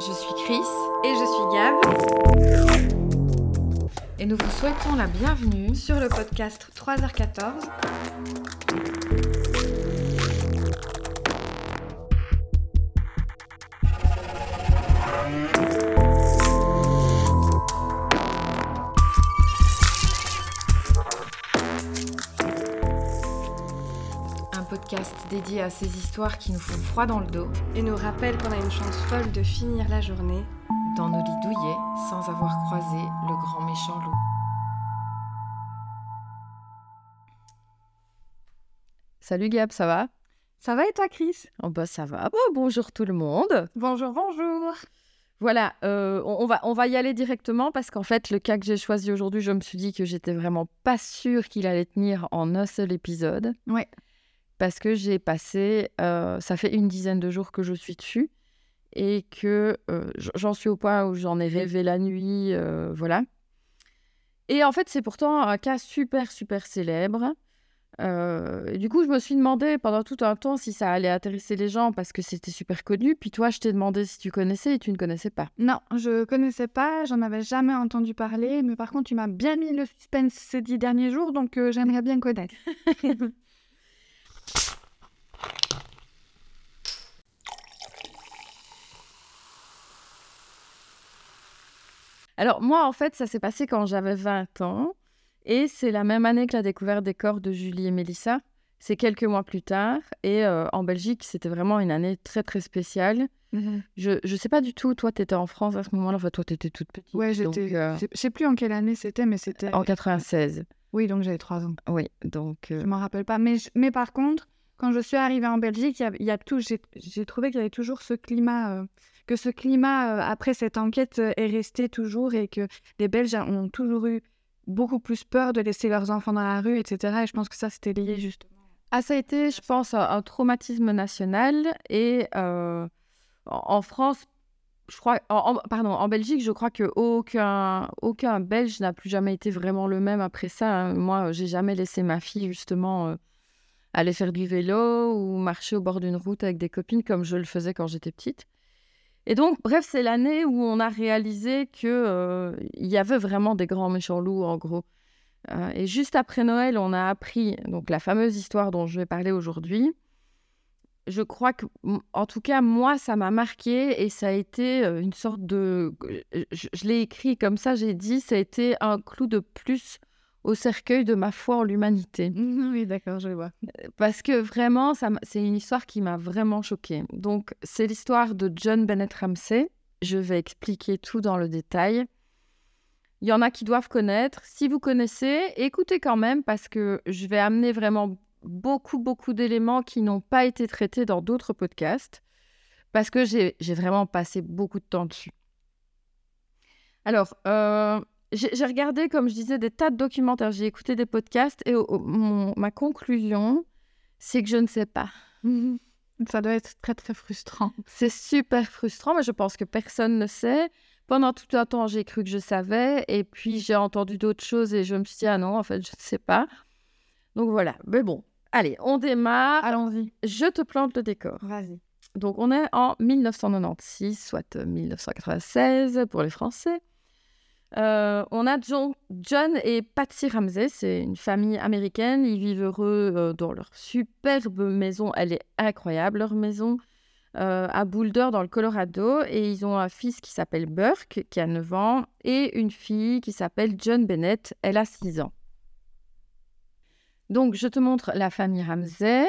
Je suis Chris Et je suis Gab. et nous vous souhaitons la bienvenue. Sur le podcast 3h14. Podcast dédié à ces histoires qui nous font froid dans le dos, Et nous rappelle qu'on a une chance folle de finir la journée. dans nos lits douillets, sans avoir croisé le grand méchant loup. Salut Gab, ça va? Ça va et toi, Chris? Oh bah ça va. Bon, bonjour tout le monde. Bonjour, bonjour. Voilà, euh, on, on va, on va y aller directement parce qu'en fait, le cas que j'ai choisi aujourd'hui, je me suis dit que j'étais vraiment pas sûre qu'il allait tenir en un seul épisode. Ouais. Parce que j'ai passé, euh, ça fait une dizaine de jours que je suis dessus et que euh, j'en suis au point où j'en ai rêvé la nuit, euh, voilà. Et en fait, c'est pourtant un cas super, super célèbre. Et du coup, je me suis demandé pendant tout un temps si ça allait intéresser les gens parce que c'était super connu. Puis toi, je t'ai demandé si tu connaissais et tu ne connaissais pas. Non, je connaissais pas, j'en avais jamais entendu parler, mais par contre, tu m'as bien mis le suspense ces dix derniers jours, donc j'aimerais bien connaître. Alors moi, en fait, ça s'est passé quand j'avais 20 ans. Et c'est la même année que la découverte des corps de Julie et Mélissa. C'est quelques mois plus tard. Et euh, en Belgique, c'était vraiment une année très, très spéciale. Je ne sais pas du tout, toi, tu étais en France à ce moment-là. Enfin, toi, tu étais toute petite. Ouais, j'étais. euh, je sais plus en quelle année c'était, mais c'était. en 96. Oui, donc j'avais trois ans. Oui, donc... euh, Je m'en rappelle pas. Mais, je- mais par contre, quand je suis arrivée en Belgique, il y a, il y a tout, j'ai, trouvé qu'il y avait toujours ce climat, euh, que ce climat, euh, après cette enquête, est resté toujours et que les Belges ont toujours eu beaucoup plus peur de laisser leurs enfants dans la rue, etc. Et je pense que ça, c'était lié justement. Ah, ça a été, je pense, un, un traumatisme national. Et en France, je crois, en, pardon, en Belgique, je crois que aucun, aucun Belge n'a plus jamais été vraiment le même après ça. hein. Moi, j'ai jamais laissé ma fille justement euh, aller faire du vélo ou marcher au bord d'une route avec des copines comme je le faisais quand j'étais petite. Et donc, bref, c'est l'année où on a réalisé que euh, y avait vraiment des grands méchants loups, en gros. Euh, et juste après Noël, on a appris donc la fameuse histoire dont je vais parler aujourd'hui. Je crois que, en tout cas, moi, ça m'a marqué et ça a été euh, une sorte de. Je, je l'ai écrit comme ça, j'ai dit, ça a été un clou de plus au cercueil de ma foi en l'humanité. Oui, d'accord, je vois. Parce que vraiment, c'est une histoire qui m'a vraiment choquée. Donc, c'est l'histoire de John Bennett Ramsey. Je vais expliquer tout dans le détail. Il y en a qui doivent connaître. Si vous connaissez, écoutez quand même parce que je vais amener vraiment beaucoup, beaucoup d'éléments qui n'ont pas été traités dans d'autres podcasts parce que j'ai j'ai vraiment passé beaucoup de temps dessus. Alors, euh, j'ai regardé, comme je disais, des tas de documentaires, j'ai écouté des podcasts et mon- ma conclusion, c'est que je ne sais pas. Ça doit être très, très frustrant. C'est super frustrant, mais je pense que personne ne sait. Pendant tout un temps, j'ai cru que je savais, et puis j'ai entendu d'autres choses et je me suis dit, ah non, en fait, je ne sais pas. Donc voilà, mais bon, allez, on démarre. Allons-y, Je te plante le décor. vas-y. Donc on est en 1996, soit euh, 1996 pour les Français. Euh, on a John, John et Patsy Ramsey, c'est une famille américaine. Ils vivent heureux euh, dans leur superbe maison. Elle est incroyable, leur maison, euh, à Boulder, dans le Colorado. Et ils ont un fils qui s'appelle Burke, qui a 9 ans, et une fille qui s'appelle John Bennett. Elle a 6 ans. Donc, je te montre la famille Ramsey.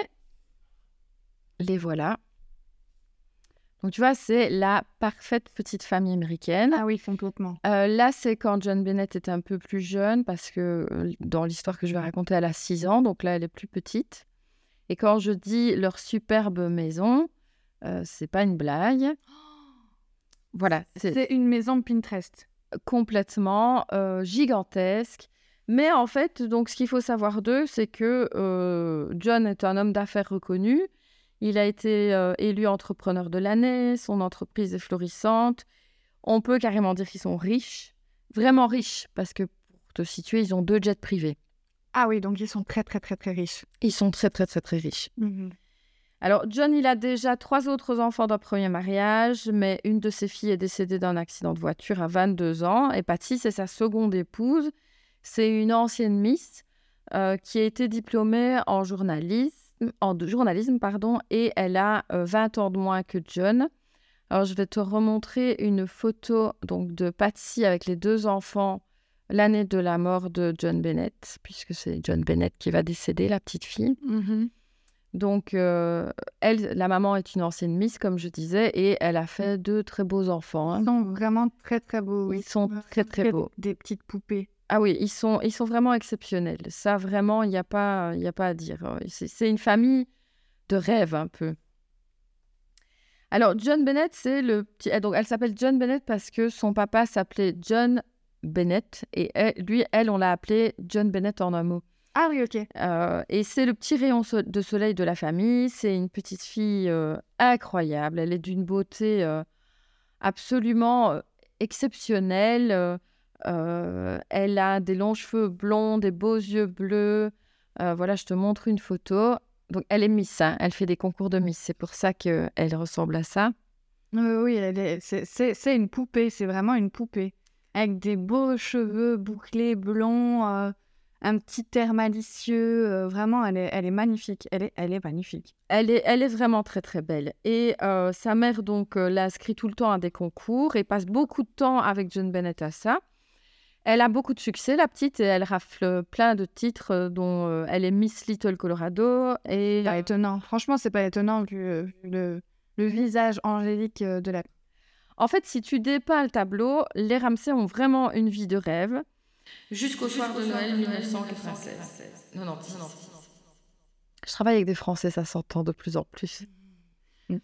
Les voilà. Donc, tu vois, c'est la parfaite petite famille américaine. Ah oui, complètement. Euh, là, c'est quand John Bennett était un peu plus jeune, parce que euh, dans l'histoire que je vais raconter, elle a 6 ans, donc là, elle est plus petite. Et quand je dis leur superbe maison, euh, c'est pas une blague. Voilà, c'est C'est une maison Pinterest. complètement euh, gigantesque. Mais en fait, donc, ce qu'il faut savoir d'eux, c'est que euh, John est un homme d'affaires reconnu. Il a été euh, élu entrepreneur de l'année. Son entreprise est florissante. On peut carrément dire qu'ils sont riches, vraiment riches, parce que pour te situer, ils ont deux jets privés. Ah oui, donc ils sont très, très, très, très riches. Ils sont très, très, très, très riches. Alors, John, il a déjà trois autres enfants d'un premier mariage, mais une de ses filles est décédée d'un accident de voiture à 22 ans. Et Patty, c'est sa seconde épouse. C'est une ancienne Miss euh, qui a été diplômée en journalisme, en journalisme pardon, et elle a 20 euh, ans de moins que John. Alors, je vais te remontrer une photo donc, de Patsy avec les deux enfants l'année de la mort de John Bennett, puisque c'est John Bennett qui va décéder, la petite fille. Mmh donc, euh, elle, la maman est une ancienne Miss, comme je disais, et elle a fait deux très beaux enfants. Hein. Ils sont vraiment très, très beaux. Ils sont très, très, beaux. Des petites poupées. Ah oui, ils sont, ils sont vraiment exceptionnels. Ça, vraiment, il n'y a, pas, a pas à dire. C'est une famille de rêve, un peu. Alors, John Bennett, c'est le petit. Donc, elle s'appelle John Bennett parce que son papa s'appelait John Bennett et lui, elle, on l'a appelé John Bennett en un mot. Ah oui, ok. Euh, et c'est le petit rayon de soleil de la famille. C'est une petite fille euh, incroyable. Elle est d'une beauté euh, absolument exceptionnelle. Elle a des longs cheveux blonds, des beaux yeux bleus. voilà, je te montre une photo. Donc, elle est Miss. Hein. Elle fait des concours de Miss. C'est pour ça qu'elle ressemble à ça. oui, c'est une poupée. C'est vraiment une poupée. Avec des beaux cheveux bouclés blonds un petit air malicieux. Euh, vraiment, elle est, elle est magnifique. Elle est, elle est magnifique. Elle est, elle est vraiment très très belle. Et euh, sa mère donc euh, l'inscrit tout le temps à des concours et passe beaucoup de temps avec John Bennett à ça. Elle a beaucoup de succès, la petite, et elle rafle plein de titres, dont elle est Miss Little Colorado. Et pas étonnant. Franchement, c'est pas étonnant vu, le, le, visage angélique de la. En fait, si tu dépeins le tableau, les Ramsey ont vraiment une vie de rêve. Jusqu'au soir de Noël 1996. Non, non, Je travaille avec des Français, ça s'entend de plus en plus. Mm.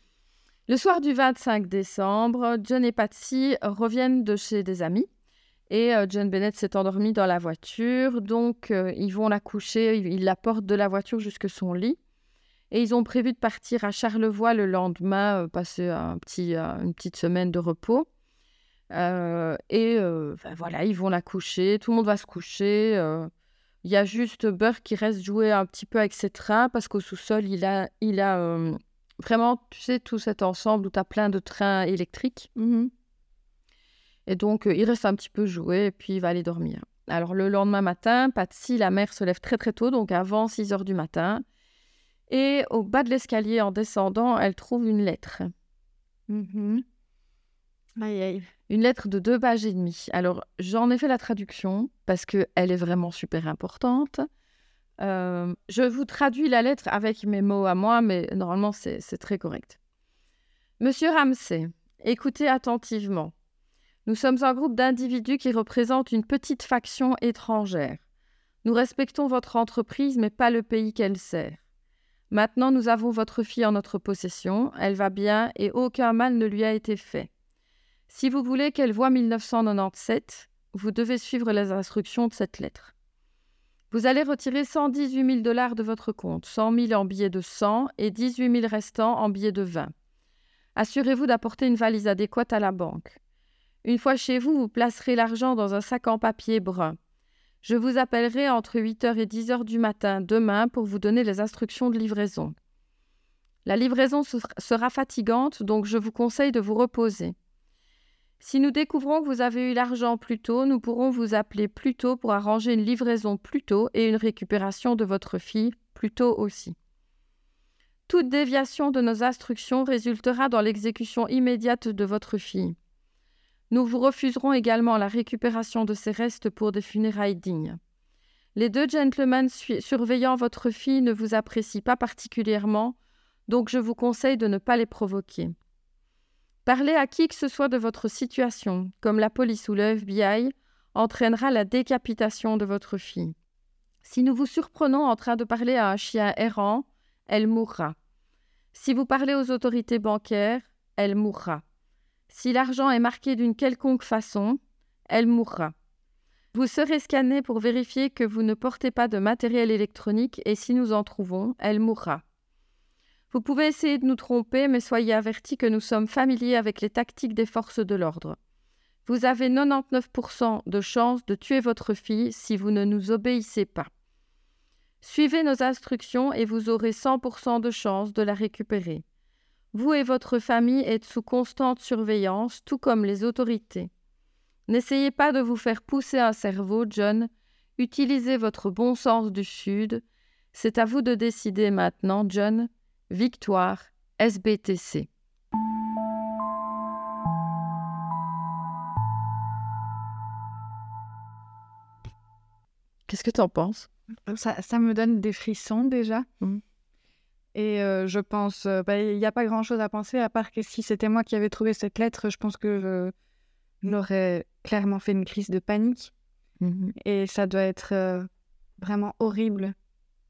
Le soir du 25 décembre, John et Patsy reviennent de chez des amis. Et euh, John Bennett s'est endormi dans la voiture, donc euh, ils vont la coucher, ils la portent de la voiture jusque son lit. Et ils ont prévu de partir à Charlevoix le lendemain, euh, passer un petit, une petite semaine de repos. Et ben voilà, ils vont la coucher, tout le monde va se coucher. Il y a juste Burke qui reste jouer un petit peu avec ses trains parce qu'au sous-sol, il a, il a vraiment, tu sais, tout cet ensemble où tu as plein de trains électriques. Mmh et donc, il reste un petit peu jouer et puis il va aller dormir. Alors, le lendemain matin, Patsy, la mère, se lève très très tôt, donc avant 6 heures du matin. Et au bas de l'escalier, en descendant, elle trouve une lettre. Mmh aïe aïe. Une lettre de deux pages et demie. Alors, j'en ai fait la traduction parce qu'elle est vraiment super importante. Euh, je vous traduis la lettre avec mes mots à moi, mais normalement, c'est très correct. Monsieur Ramsey, écoutez attentivement. Nous sommes un groupe d'individus qui représentent une petite faction étrangère. Nous respectons votre entreprise, mais pas le pays qu'elle sert. Maintenant, nous avons votre fille en notre possession. Elle va bien et aucun mal ne lui a été fait. Si vous voulez qu'elle voie 1997, vous devez suivre les instructions de cette lettre. Vous allez retirer 118 000 dollars de votre compte, 100 000 en billets de 100 et 18 000 restants en billets de 20. Assurez-vous d'apporter une valise adéquate à la banque. Une fois chez vous, vous placerez l'argent dans un sac en papier brun. Je vous appellerai entre 8h et 10h du matin demain pour vous donner les instructions de livraison. La livraison sera fatigante, donc je vous conseille de vous reposer. Si nous découvrons que vous avez eu l'argent plus tôt, nous pourrons vous appeler plus tôt pour arranger une livraison plus tôt et une récupération de votre fille plus tôt aussi. Toute déviation de nos instructions résultera dans l'exécution immédiate de votre fille. Nous vous refuserons également la récupération de ses restes pour des funérailles dignes. Les deux gentlemen surveillant votre fille ne vous apprécient pas particulièrement, donc je vous conseille de ne pas les provoquer. Parler à qui que ce soit de votre situation, comme la police ou le FBI, entraînera la décapitation de votre fille. Si nous vous surprenons en train de parler à un chien errant, elle mourra. Si vous parlez aux autorités bancaires, elle mourra. Si l'argent est marqué d'une quelconque façon, elle mourra. Vous serez scanné pour vérifier que vous ne portez pas de matériel électronique et si nous en trouvons, elle mourra. Vous pouvez essayer de nous tromper, mais soyez avertis que nous sommes familiers avec les tactiques des forces de l'ordre. Vous avez 99% de chance de tuer votre fille si vous ne nous obéissez pas. Suivez nos instructions et vous aurez 100% de chance de la récupérer. Vous et votre famille êtes sous constante surveillance, tout comme les autorités. N'essayez pas de vous faire pousser un cerveau, John. Utilisez votre bon sens du Sud. C'est à vous de décider maintenant, John. Victoire, SBTC. Qu'est-ce que tu en penses? Ça, ça me donne des frissons déjà. Mmh. Et euh, je pense, bah, il n'y a pas grand-chose à penser, à part que si c'était moi qui avais trouvé cette lettre, je pense que je l'aurais clairement fait une crise de panique. Mmh Et ça doit être euh, vraiment horrible,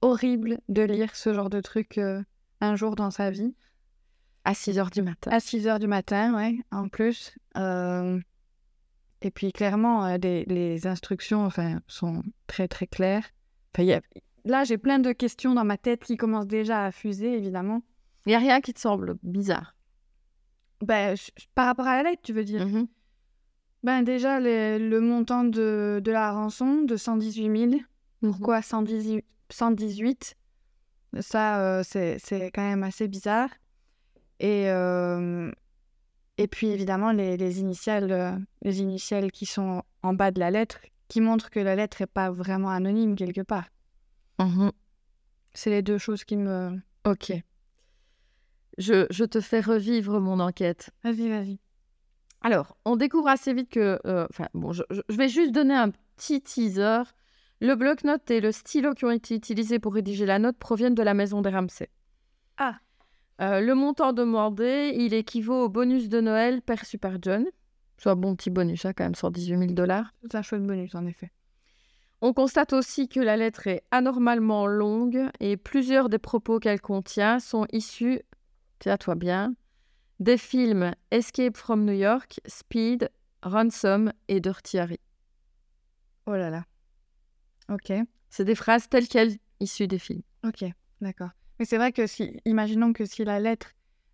horrible de lire ce genre de truc euh, un jour dans sa vie. À 6 heures du matin. À 6 heures du matin, ouais, en plus. Et puis clairement, les instructions enfin, sont très très claires. Enfin, y a- Là, j'ai plein de questions dans ma tête qui commencent déjà à fuser, évidemment. Il n'y a rien qui te semble bizarre. Ben, je- par rapport à la lettre, tu veux dire? Mhm. Ben déjà, le, le montant de, de la rançon de 118 000. Pourquoi 118, 118 Ça, euh, c'est quand même assez bizarre. Et, euh, et puis, évidemment, les, les initiales, euh, les initiales qui sont en bas de la lettre, qui montrent que la lettre n'est pas vraiment anonyme quelque part. Mhm. C'est les deux choses qui me... Ok. Je, je te fais revivre mon enquête. Vas-y, vas-y. Alors, on découvre assez vite que. euh, Enfin, bon, je, je- je vais juste donner un petit teaser. Le bloc-notes et le stylo qui ont été utilisés pour rédiger la note proviennent de la maison des Ramsay. Ah. Euh, le montant demandé, il équivaut au bonus de Noël perçu par John. Soit bon petit bonus, hein, quand même, 118 000 dollars. C'est un chouette bonus, en effet. On constate aussi que la lettre est anormalement longue et plusieurs des propos qu'elle contient sont issus, tiens-toi bien, des films Escape from New York, Speed, Ransom et Dirty Harry. Oh là là. Ok. C'est des phrases telles quelles issues des films. Ok, d'accord. Mais c'est vrai que si, imaginons que si la lettre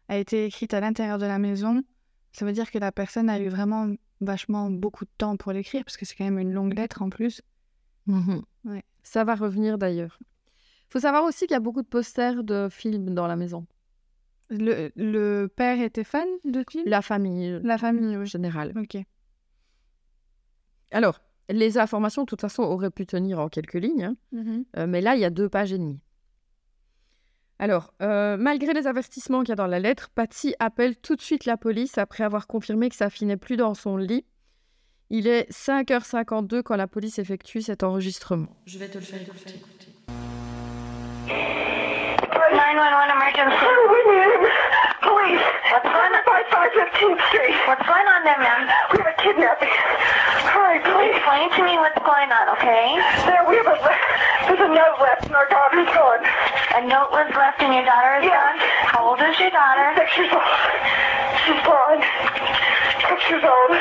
a été écrite à l'intérieur de la maison, ça veut dire que la personne a eu vraiment vachement beaucoup de temps pour l'écrire, parce que c'est quand même une longue lettre en plus. Ouais. Ça va revenir d'ailleurs. Il faut savoir aussi qu'il y a beaucoup de posters de films dans la maison. Le, le père était fan de films La famille La famille, en oui. général. Ok. Alors, les informations, de toute façon, auraient pu tenir en quelques lignes. hein. Euh, mais là, il y a deux pages et demie. Alors, euh, malgré les avertissements qu'il y a dans la lettre, Patsy appelle tout de suite la police après avoir confirmé que sa fille n'est plus dans son lit. Il est 5h52 quand la police effectue cet enregistrement. Je vais te le faire écouter. 911 emergency. Police. What's going on? By 515th Street. What's going on there, ma'am? We have a kidnapping. Hurry, please. Explain to me what's going on, okay? There, we have a, there's a note left and our daughter's gone. A note was left and your daughter is Yes. gone? How old is your daughter? Six years old. She's blind. Six years old.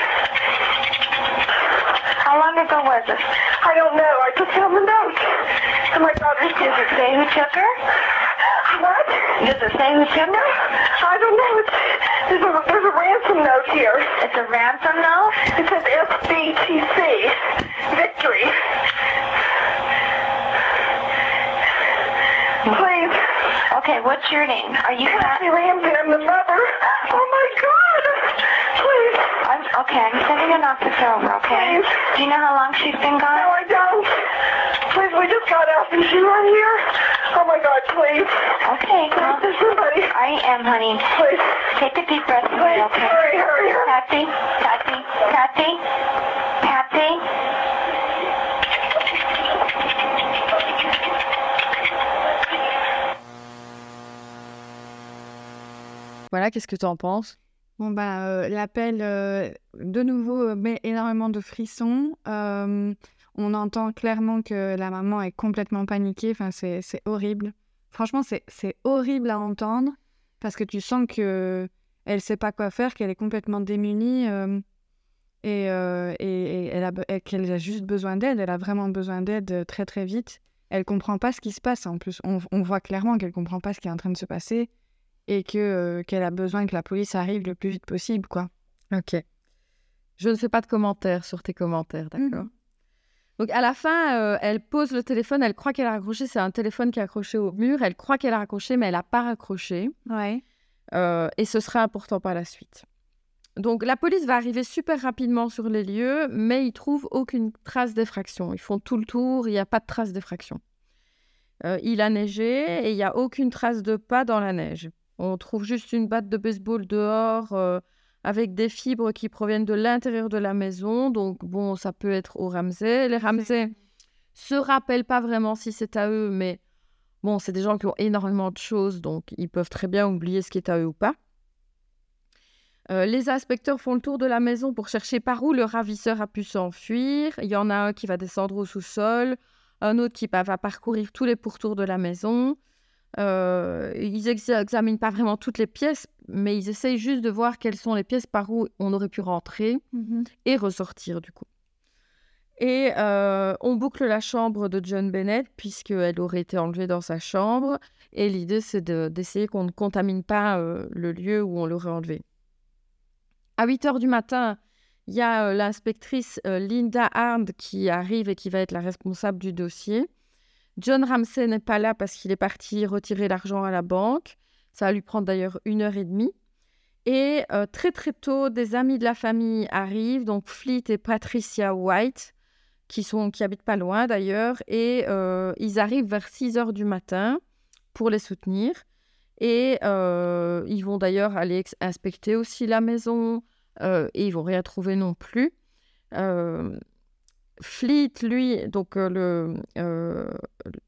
How long ago was this? I don't know. I just found the note. And my daughter's Does it say who took her? What? Does it say who took her? I don't know. It's, there's, a, there's a ransom note here. It's a ransom note? It says SBTC. Victory. Please. Okay, what's your name? Are you Kathy Ramsey, I'm the mother. Oh my God. Please. I'm, okay, I'm sending an officer over, okay? Please. Do you know how long she's been gone? No, gone? I don't. Please, we just got out. and she right here? Oh my God, please. Okay, Please, well, there's somebody. I am, honey. Please. Take a deep breath for me, Please, okay? hurry, hurry, hurry. Patsy, Patsy, Patsy, Patsy. Voilà, qu'est-ce que tu en penses Bon, bah, euh, l'appel, euh, de nouveau, euh, met énormément de frissons. Euh, on entend clairement que la maman est complètement paniquée. Enfin, c'est c'est horrible. Franchement, c'est horrible à entendre parce que tu sens que elle sait pas quoi faire, qu'elle est complètement démunie et, et, elle a, qu'elle a juste besoin d'aide. Elle a vraiment besoin d'aide très très vite. Elle comprend pas ce qui se passe. En plus, on, on voit clairement qu'elle comprend pas ce qui est en train de se passer et que euh, qu'elle a besoin que la police arrive le plus vite possible, quoi. Ok. Je ne fais pas de commentaires sur tes commentaires, d'accord Mhm. Donc à la fin, euh, elle pose le téléphone, elle croit qu'elle a raccroché, c'est un téléphone qui est accroché au mur, elle croit qu'elle a raccroché, mais elle n'a pas raccroché. Ouais. Euh, et ce sera important par la suite. Donc la police va arriver super rapidement sur les lieux, mais ils trouvent aucune trace d'effraction. Ils font tout le tour, il n'y a pas de trace d'effraction. Euh, il a neigé et il n'y a aucune trace de pas dans la neige. On trouve juste une batte de baseball dehors euh, avec des fibres qui proviennent de l'intérieur de la maison. Donc bon, ça peut être au Ramsey. Les Ramsey se rappellent pas vraiment si c'est à eux, mais bon, c'est des gens qui ont énormément de choses, donc ils peuvent très bien oublier ce qui est à eux ou pas. Euh, les inspecteurs font le tour de la maison pour chercher par où le ravisseur a pu s'enfuir. Il y en a un qui va descendre au sous-sol, un autre qui va va parcourir tous les pourtours de la maison. Euh, ils n'examinent pas vraiment toutes les pièces, mais ils essayent juste de voir quelles sont les pièces par où on aurait pu rentrer Mhm. et ressortir du coup. Et euh, on boucle la chambre de John Bennett puisqu'elle aurait été enlevée dans sa chambre. Et l'idée, c'est de- d'essayer qu'on ne contamine pas euh, le lieu où on l'aurait enlevée. À 8 heures du matin, il y a l'inspectrice Linda Arndt qui arrive et qui va être la responsable du dossier. John Ramsey n'est pas là parce qu'il est parti retirer l'argent à la banque. Ça va lui prendre d'ailleurs une heure et demie. Et euh, très très tôt, des amis de la famille arrivent, donc Fleet et Patricia White, qui, sont, qui habitent pas loin d'ailleurs, et euh, ils arrivent vers 6 heures du matin pour les soutenir. Et euh, ils vont d'ailleurs aller inspecter aussi la maison, et ils vont rien trouver non plus. Fleet, lui, donc euh, le euh,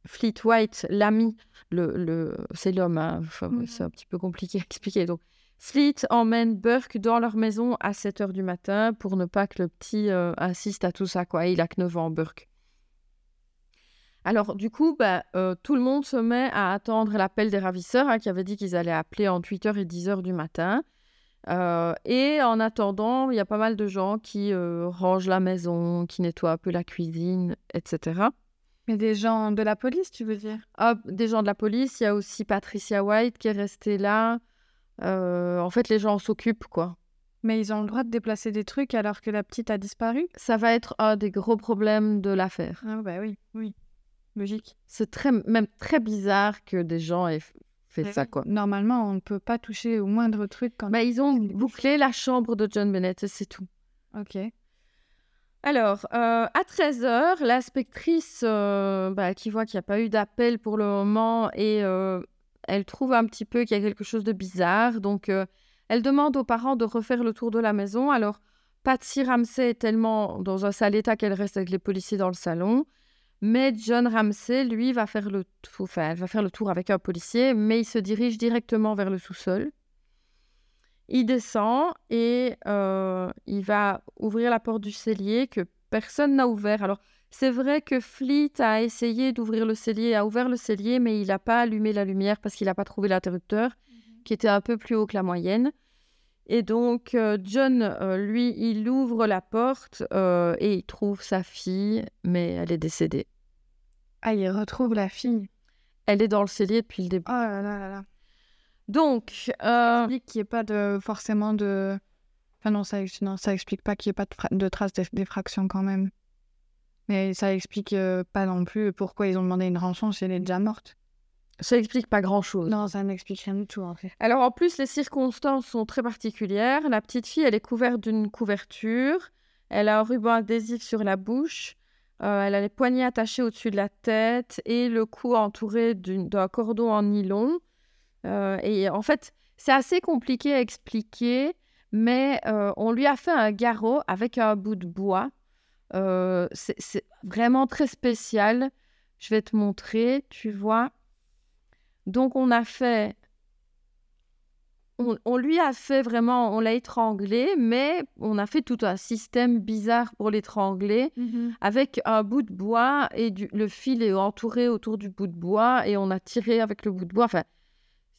Fleet White, l'ami, le, le, c'est l'homme, hein, c'est un petit peu compliqué à expliquer. Donc, Fleet emmène Burke dans leur maison à 7 heures du matin pour ne pas que le petit euh, insiste à tout ça, quoi. Il a que 9 ans, Burke. Alors, du coup, bah, euh, tout le monde se met à attendre l'appel des ravisseurs hein, qui avaient dit qu'ils allaient appeler entre 8h et 10h du matin. Euh, et en attendant, il y a pas mal de gens qui euh, rangent la maison, qui nettoient un peu la cuisine, etc. Mais des gens de la police, tu veux dire? Hop, des gens de la police, il y a aussi Patricia White qui est restée là. Euh, en fait, les gens s'occupent, quoi. Mais ils ont le droit de déplacer des trucs alors que la petite a disparu? Ça va être un des gros problèmes de l'affaire. Ah bah oui, oui. Logique. C'est très, même très bizarre que des gens aient f- fait ça, quoi. Normalement, on ne peut pas toucher au moindre truc quand Bah, ils ont bouclé la chambre de John Bennett, et c'est tout. Ok. Alors, euh, à 13h, l'inspectrice euh, bah, qui voit qu'il n'y a pas eu d'appel pour le moment et euh, elle trouve un petit peu qu'il y a quelque chose de bizarre. Donc, euh, elle demande aux parents de refaire le tour de la maison. Alors, Patsy Ramsey est tellement dans un sale état qu'elle reste avec les policiers dans le salon. Mais John Ramsey, lui, va faire le tour, enfin, va faire le tour avec un policier, mais il se dirige directement vers le sous-sol. Il descend et euh, il va ouvrir la porte du cellier que personne n'a ouvert. Alors, c'est vrai que Fleet a essayé d'ouvrir le cellier, a ouvert le cellier, mais il n'a pas allumé la lumière parce qu'il n'a pas trouvé l'interrupteur, qui était un peu plus haut que la moyenne. Et donc, euh, John, euh, lui, il ouvre la porte euh, et il trouve sa fille, mais elle est décédée. Ah, il retrouve la fille. Elle est dans le cellier depuis le début. Oh là là là là. Donc, euh, qu'il n'y ait pas de, forcément de... Enfin non, ça, non, ça explique pas qu'il n'y ait pas de, fra- de traces d'eff- d'effraction quand même. Mais ça explique euh, pas non plus pourquoi ils ont demandé une rançon si elle est déjà morte. Ça explique pas grand-chose. Non, ça n'explique rien du tout en fait. Alors en plus, les circonstances sont très particulières. La petite fille, elle est couverte d'une couverture. Elle a un ruban adhésif sur la bouche. Euh, elle a les poignets attachés au-dessus de la tête et le cou entouré d'un cordon en nylon. Euh, et en fait, c'est assez compliqué à expliquer, mais euh, on lui a fait un garrot avec un bout de bois. C'est vraiment très spécial. Je vais te montrer, tu vois. Donc on a fait on, on lui a fait vraiment, on l'a étranglé, mais on a fait tout un système bizarre pour l'étrangler avec un bout de bois et du- le fil est entouré autour du bout de bois et on a tiré avec le bout de bois. Enfin,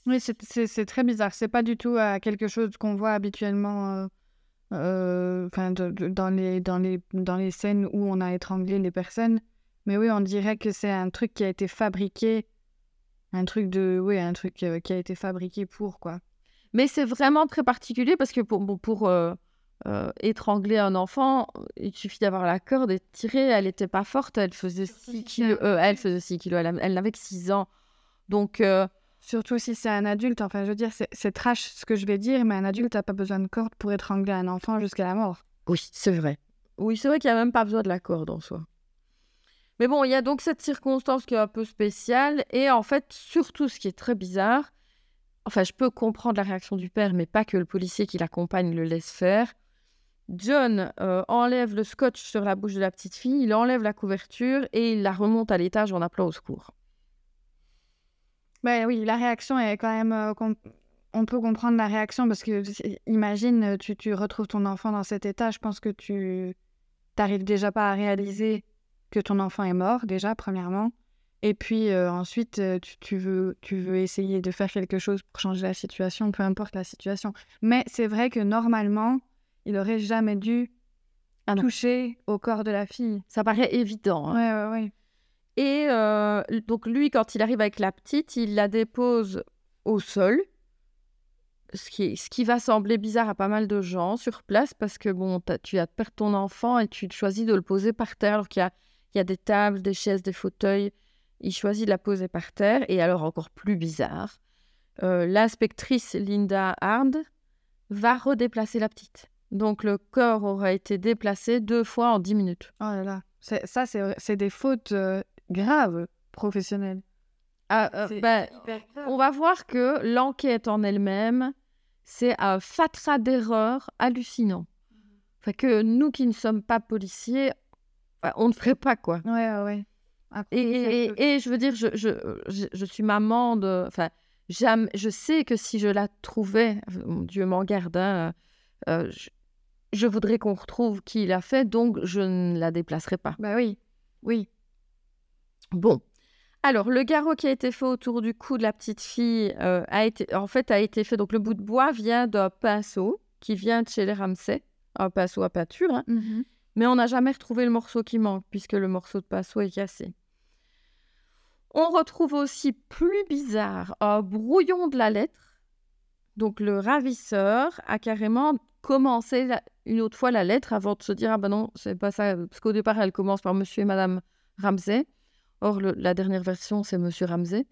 Oui, c'est- c'est c'est très bizarre. C'est pas du tout euh, quelque chose qu'on voit habituellement euh, euh, enfin, de- de- dans, les, dans, les, dans les scènes où on a étranglé les personnes. Mais oui, on dirait que c'est un truc qui a été fabriqué. Un truc de. Oui, un truc euh, qui a été fabriqué pour, quoi. mais c'est vraiment très particulier parce que pour, bon, pour, euh, euh, étrangler un enfant, il suffit d'avoir la corde et de tirer. Elle n'était pas forte, elle faisait 6 kilos. elle faisait 6 kilos, elle, elle n'avait que 6 ans. Donc, Surtout si c'est un adulte. Enfin, je veux dire, c'est- c'est trash ce que je vais dire, mais un adulte n'a pas besoin de corde pour étrangler un enfant jusqu'à la mort. oui, c'est vrai. Oui, c'est vrai qu'il n'y a même pas besoin de la corde en soi. Mais bon, il y a donc cette circonstance qui est un peu spéciale. Et en fait, surtout ce qui est très bizarre, enfin, je peux comprendre la réaction du père, mais pas que le policier qui l'accompagne le laisse faire. John euh, enlève le scotch sur la bouche de la petite fille, il enlève la couverture et il la remonte à l'étage en appelant au secours. Ben oui, la réaction est quand même. euh, on peut comprendre la réaction parce que imagine, tu, tu retrouves ton enfant dans cet état. Je pense que tu t'arrives déjà pas à réaliser que ton enfant est mort, déjà, premièrement. Et puis euh, ensuite, euh, tu, tu veux, tu veux essayer de faire quelque chose pour changer la situation, peu importe la situation. Mais c'est vrai que normalement, il aurait jamais dû Ah toucher au corps de la fille. Ça paraît évident. hein. Ouais, ouais, ouais. Et euh, donc lui, quand il arrive avec la petite, il la dépose au sol, ce qui, ce qui va sembler bizarre à pas mal de gens sur place, parce que bon, t'as- tu as de perdre ton enfant et tu choisis de le poser par terre, alors qu'il y a, il y a des tables, des chaises, des fauteuils. Il choisit de la poser par terre. Et alors encore plus bizarre, euh, l'inspectrice Linda Hard va redéplacer la petite. Donc le corps aura été déplacé deux fois en dix minutes. Oh là là. C'est- Ça, c'est des fautes euh, graves professionnelles. Ah, euh, ben, grave. On va voir que l'enquête en elle-même, c'est un fatras d'erreurs hallucinant. Enfin, que nous qui ne sommes pas policiers, on ne ferait pas quoi. Ouais, ouais. Après, Et, et- et je veux dire, je, je, je, je suis maman de. Enfin, je sais que si je la trouvais, Dieu m'en garde, hein, euh, je, je voudrais qu'on retrouve qui l'a fait, donc je ne la déplacerai pas. Bah oui, oui. Bon. Alors, le garrot qui a été fait autour du cou de la petite fille euh, a été, en fait, a été fait. Donc, le bout de bois vient d'un pinceau qui vient de chez les Ramsay, un pinceau à pâture, hein, mais on n'a jamais retrouvé le morceau qui manque puisque le morceau de pinceau est cassé. On retrouve aussi plus bizarre un brouillon de la lettre. Donc, le ravisseur a carrément commencé la- une autre fois la lettre avant de se dire ah ben non c'est pas ça parce qu'au départ elle commence par Monsieur et Madame Ramsay. Or, le- la dernière version, c'est Monsieur Ramsay.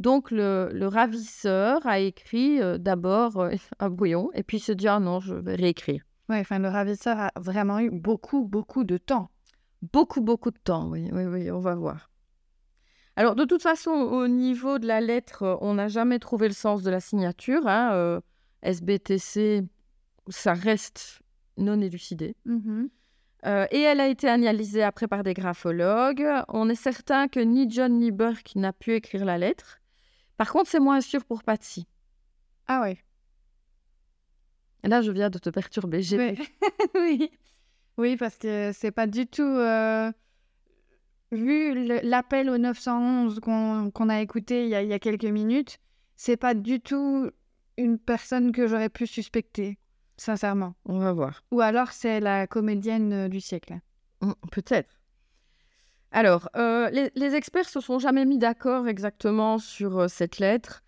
Donc, le, le ravisseur a écrit euh, d'abord euh, un brouillon, et puis il se dit, ah non, je vais réécrire. Ouais, enfin, le ravisseur a vraiment eu beaucoup, beaucoup de temps. Beaucoup, beaucoup de temps, oui, oui, oui, on va voir. Alors, de toute façon, au niveau de la lettre, euh, on n'a jamais trouvé le sens de la signature. hein, euh, SBTC, ça reste non élucidé. Euh, et elle a été analysée après par des graphologues. On est certain que ni John ni Burke n'a pu écrire la lettre. Par contre, c'est moins sûr pour Patsy. Ah ouais. Et Là, je viens de te perturber. Oui. Oui, parce que c'est pas du tout. euh, Vu le- l'appel au 911 qu'on qu'on a écouté il y a, il y a quelques minutes, c'est pas du tout une personne que j'aurais pu suspecter, sincèrement. On va voir. Ou alors c'est la comédienne euh, du siècle. Mm, Peut-être. Alors, euh, les, les experts se sont jamais mis d'accord exactement sur euh, cette lettre.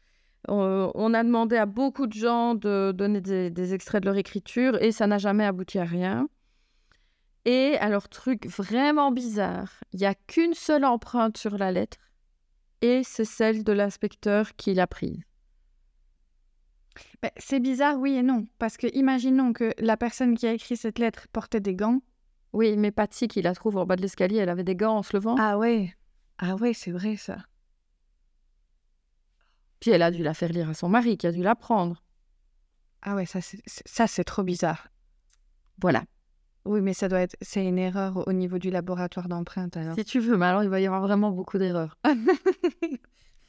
On a demandé à beaucoup de gens de donner des, des extraits de leur écriture et ça n'a jamais abouti à rien. Et alors, truc vraiment bizarre, il n'y a qu'une seule empreinte sur la lettre et c'est celle de l'inspecteur qui l'a prise. Ben, c'est bizarre, oui et non. Parce que imaginons que la personne qui a écrit cette lettre portait des gants. Oui, mais Patsy qui la trouve en bas de l'escalier, elle avait des gants en se levant. Ah ouais. Ah ouais, c'est vrai ça. Puis elle a dû la faire lire à son mari qui a dû la prendre. Ah ouais, ça c'est c'est- ça c'est trop bizarre. Voilà. Oui, mais ça doit être c'est une erreur au niveau du laboratoire d'empreinte alors. Si tu veux, mais alors il va y avoir vraiment beaucoup d'erreurs.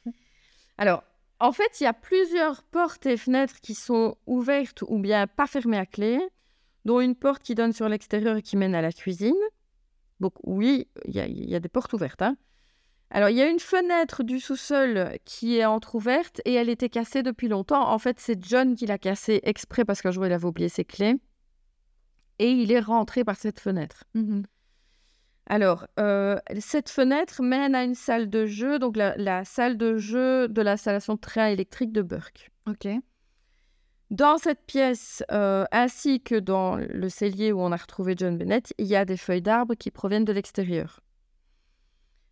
alors, en fait, il y a plusieurs portes et fenêtres qui sont ouvertes ou bien pas fermées à clé, dont une porte qui donne sur l'extérieur et qui mène à la cuisine. Donc oui, il y a, il y a des portes ouvertes. hein. Alors, il y a une fenêtre du sous-sol qui est entr'ouverte et elle était cassée depuis longtemps. En fait, c'est John qui l'a cassée exprès parce qu'un jour, il avait oublié ses clés. Et il est rentré par cette fenêtre. Mhm. Alors, euh, cette fenêtre mène à une salle de jeu, donc la, la salle de jeu de l'installation de train électrique de Burke. Ok. Dans cette pièce, euh, ainsi que dans le cellier où on a retrouvé John Bennett, il y a des feuilles d'arbres qui proviennent de l'extérieur.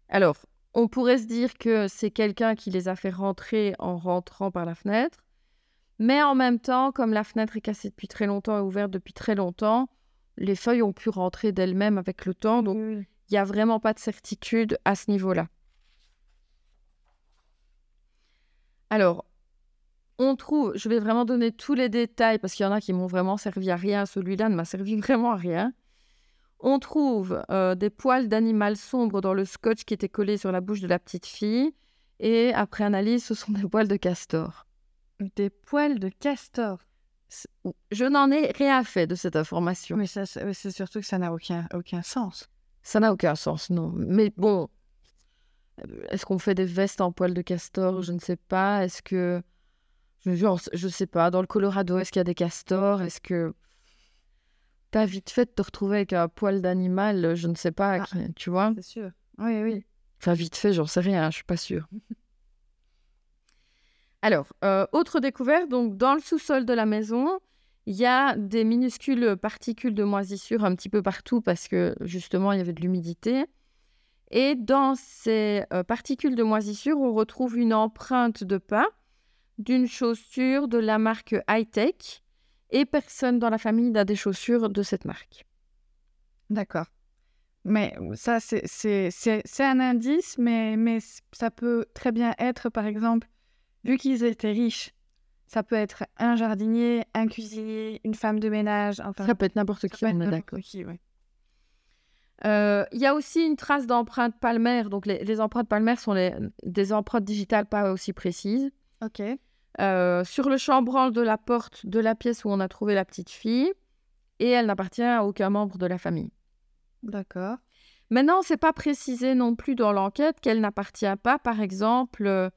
Alors, on pourrait se dire que c'est quelqu'un qui les a fait rentrer en rentrant par la fenêtre, mais en même temps, comme la fenêtre est cassée depuis très longtemps et ouverte depuis très longtemps, les feuilles ont pu rentrer d'elles-mêmes avec le temps, donc il n'y a vraiment pas de certitude à ce niveau-là. Alors, on trouve, je vais vraiment donner tous les détails parce qu'il y en a qui m'ont vraiment servi à rien. Celui-là ne m'a servi vraiment à rien. On trouve euh, des poils d'animal sombre dans le scotch qui était collé sur la bouche de la petite fille. Et après analyse, ce sont des poils de castor. Des poils de castor. Je n'en ai rien fait de cette information. Mais ça, c'est surtout que ça n'a aucun, aucun sens. Ça n'a aucun sens, non. Mais bon, est-ce qu'on fait des vestes en poils de castor? Je ne sais pas. Est-ce que. Je ne sais pas. Dans le Colorado, est-ce qu'il y a des castors? Est-ce que. T'as vite fait de te retrouver avec un poil d'animal Je ne sais pas. Ah. qui- Tu vois C'est sûr. Oui, oui. Enfin, vite fait, j'en sais rien, je suis pas sûre. Alors, euh, autre découverte, donc dans le sous-sol de la maison, il y a des minuscules particules de moisissure un petit peu partout parce que justement, il y avait de l'humidité. Et dans ces euh, particules de moisissure, on retrouve une empreinte de pas d'une chaussure de la marque Hightech et personne dans la famille n'a des chaussures de cette marque. D'accord. Mais ça, c'est- un indice, mais, mais ça peut très bien être, par exemple, vu qu'ils étaient riches, ça peut être un jardinier, un cuisinier, une femme de ménage, enfin, Ça peut être n'importe qui, on est d'accord. ouais. Euh, Il y a aussi une trace d'empreinte palmaire. Donc, les, les empreintes palmaires sont les- des empreintes digitales pas aussi précises. Ok. Euh, sur le chambranle de la porte de la pièce où on a trouvé la petite fille. Et elle n'appartient à aucun membre de la famille. D'accord. Maintenant, c'est pas précisé non plus dans l'enquête qu'elle n'appartient pas, par exemple, euh,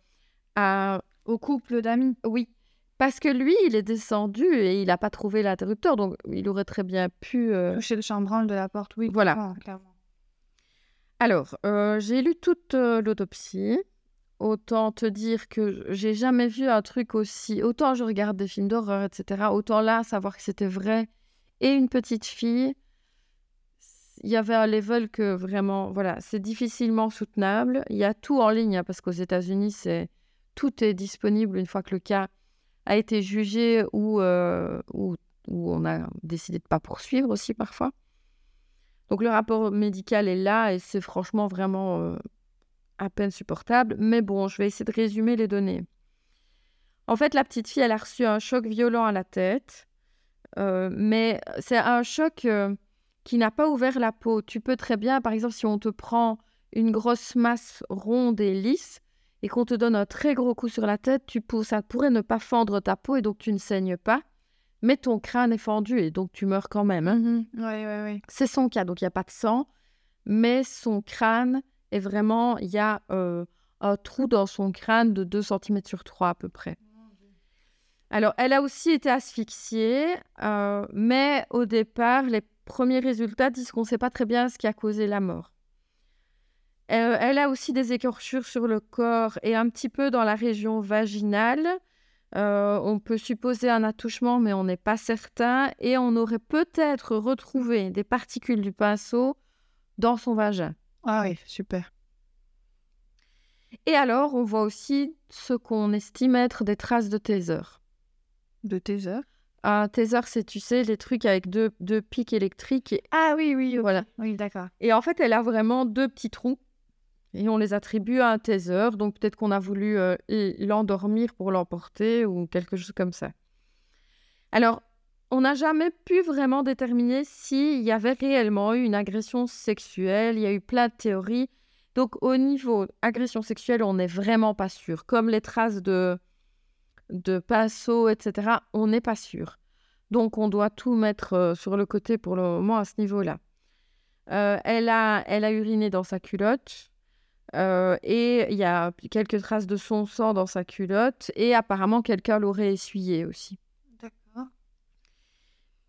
à... Au couple d'amis. Oui, parce que lui, il est descendu et il n'a pas trouvé l'interrupteur. Donc, il aurait très bien pu... euh, Toucher le chambranle de la porte, oui. Voilà. clairement. Alors, euh, j'ai lu toute l'autopsie. Autant te dire que j'ai jamais vu un truc aussi. Autant je regarde des films d'horreur, etc. Autant là, savoir que c'était vrai et une petite fille, il y avait un level que vraiment, voilà, c'est difficilement soutenable. Il y a tout en ligne hein, parce qu'aux États-Unis, c'est tout est disponible une fois que le cas a été jugé ou euh, ou, ou on a décidé de pas poursuivre aussi parfois. Donc le rapport médical est là et c'est franchement vraiment euh, à peine supportable. Mais bon, je vais essayer de résumer les données. En fait, la petite fille, elle a reçu un choc violent à la tête, euh, mais c'est un choc euh, qui n'a pas ouvert la peau. Tu peux très bien, par exemple, si on te prend une grosse masse ronde et lisse et qu'on te donne un très gros coup sur la tête, tu pour- ça pourrait ne pas fendre ta peau et donc tu ne saignes pas, mais ton crâne est fendu et donc tu meurs quand même. hein. Oui, oui, oui. C'est son cas, donc il n'y a pas de sang, mais son crâne est vraiment, il y a euh, un trou dans son crâne de 2 cm sur 3 à peu près. Alors, elle a aussi été asphyxiée, euh, mais au départ, les premiers résultats disent qu'on ne sait pas très bien ce qui a causé la mort. Elle a aussi des écorchures sur le corps et un petit peu dans la région vaginale. Euh, on peut supposer un attouchement, mais on n'est pas certain. Et on aurait peut-être retrouvé des particules du pinceau dans son vagin. Ah oui, super. Et alors, on voit aussi ce qu'on estime être des traces de taser. De heures? Un taser, c'est, tu sais, les trucs avec deux, deux pics électriques. Et, Ah oui, oui, ok. voilà. Oui, d'accord. Et en fait, elle a vraiment deux petits trous. Et on les attribue à un taser. Donc peut-être qu'on a voulu euh, l'endormir pour l'emporter ou quelque chose comme ça. Alors, on n'a jamais pu vraiment déterminer s'il y avait réellement eu une agression sexuelle. Il y a eu plein de théories. Donc au niveau agression sexuelle, on n'est vraiment pas sûr. Comme les traces de, de pinceau, etc., on n'est pas sûr. Donc on doit tout mettre euh, sur le côté pour le moment à ce niveau-là. Euh, elle, a, elle a uriné dans sa culotte. euh, et il y a quelques traces de son sang dans sa culotte. Et apparemment, quelqu'un l'aurait essuyé aussi.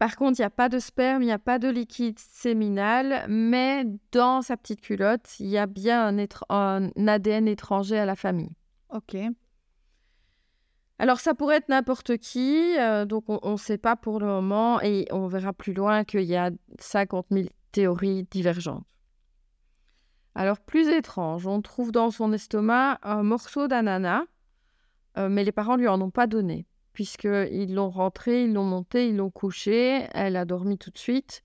Par contre, il n'y a pas de sperme, il n'y a pas de liquide séminal, mais dans sa petite culotte, il y a bien un, étr- un ADN étranger à la famille. Ok. Alors, ça pourrait être n'importe qui, euh, donc on ne sait pas pour le moment, et on verra plus loin qu'il y a 50 000 théories divergentes. Alors, plus étrange, on trouve dans son estomac un morceau d'ananas, euh, mais les parents lui en ont pas donné, puisqu'ils l'ont rentré, ils l'ont monté, ils l'ont couché, elle a dormi tout de suite,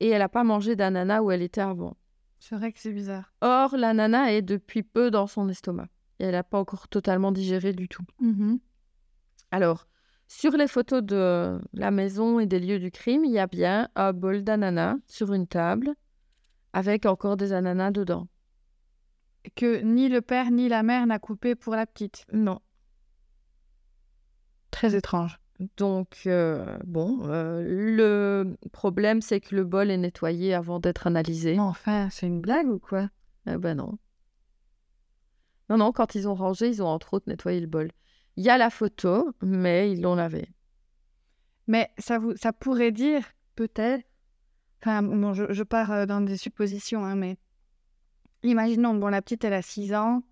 et elle n'a pas mangé d'ananas où elle était avant. C'est vrai que c'est bizarre. Or, l'ananas est depuis peu dans son estomac, et elle n'a pas encore totalement digéré du tout. Mhm. Alors, sur les photos de la maison et des lieux du crime, il y a bien un bol d'ananas sur une table avec encore des ananas dedans. Que ni le père ni la mère n'a coupé pour la petite. Non. Très étrange. Donc, euh, bon, euh, le problème, c'est que le bol est nettoyé avant d'être analysé. Enfin, c'est une blague ou quoi? Eh ben non. Non, non, quand ils ont rangé, ils ont entre autres nettoyé le bol. Il y a la photo, mais ils l'ont lavé. Mais ça, vous, ça pourrait dire, peut-être, enfin, bon, je, je pars euh, dans des suppositions, hein, mais imaginons, bon, la petite, elle a 6 ans,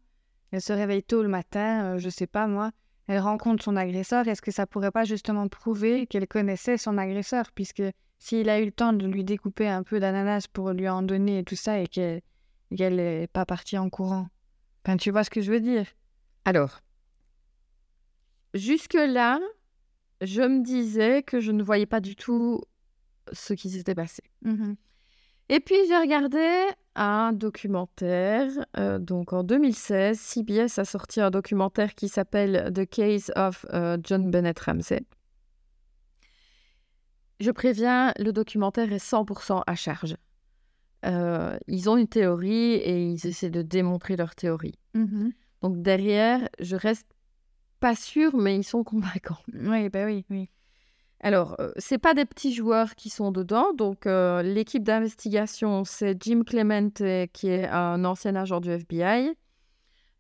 elle se réveille tôt le matin, euh, je sais pas moi, elle rencontre son agresseur, est-ce que ça pourrait pas justement prouver qu'elle connaissait son agresseur, puisque s'il a eu le temps de lui découper un peu d'ananas pour lui en donner et tout ça, et qu'elle n'est pas partie en courant. Enfin, tu vois ce que je veux dire? Alors, jusque-là, je me disais que je ne voyais pas du tout ce qui s'était passé. Mhm. Et puis j'ai regardé un documentaire. euh, donc en 2016, CBS a sorti un documentaire qui s'appelle The Case of euh, John Bennett Ramsey. Je préviens, le documentaire est 100% à charge. Euh, ils ont une théorie et ils essaient de démontrer leur théorie. Mhm. Donc derrière, je reste pas sûre, mais ils sont convaincants. Oui, bah oui, oui. Alors, euh, c'est pas des petits joueurs qui sont dedans. Donc, euh, l'équipe d'investigation, c'est Jim Clemente, qui est un ancien agent du FBI.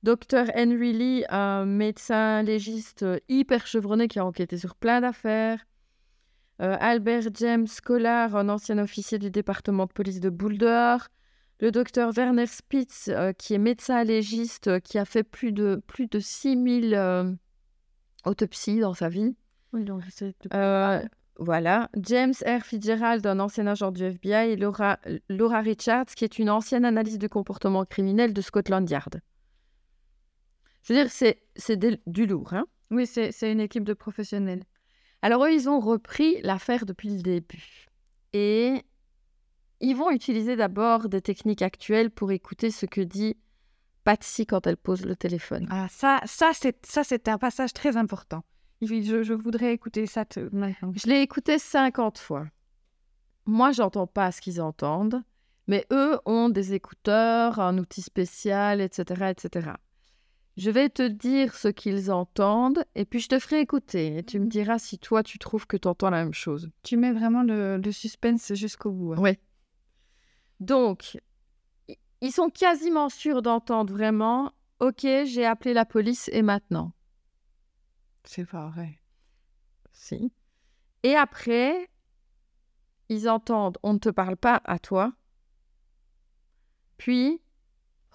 Dr. Henry Lee, un médecin légiste hyper chevronné qui a enquêté sur plein d'affaires. Euh, Albert James Collard, un ancien officier du département de police de Boulder. Le docteur Werner Spitz, qui est médecin légiste, qui a fait plus de, plus de 6000 euh, autopsies dans sa vie. Oui, donc c'est Euh, voilà. James R. Fitzgerald, un ancien agent du FBI, et Laura, Laura Richards, qui est une ancienne analyse du comportement criminel de Scotland Yard. Je veux dire, c'est, c'est des- du lourd. Hein Oui, c'est c'est une équipe de professionnels. Alors, eux, ils ont repris l'affaire depuis le début. Et ils vont utiliser d'abord des techniques actuelles pour écouter ce que dit Patsy quand elle pose le téléphone. Ah, ça, ça c'est ça, c'est un passage très important. Je, je voudrais écouter ça. te-. Je l'ai écouté 50 fois. Moi, j'entends pas ce qu'ils entendent, mais eux ont des écouteurs, un outil spécial, etc., etc. Je vais te dire ce qu'ils entendent et puis je te ferai écouter et tu me diras si toi tu trouves que tu entends la même chose. Tu mets vraiment le, le suspense jusqu'au bout. hein. Oui. Donc, ils sont quasiment sûrs d'entendre vraiment Ok, j'ai appelé la police et maintenant? C'est pas vrai. Si. Et après, ils entendent On ne te parle pas à toi. Puis,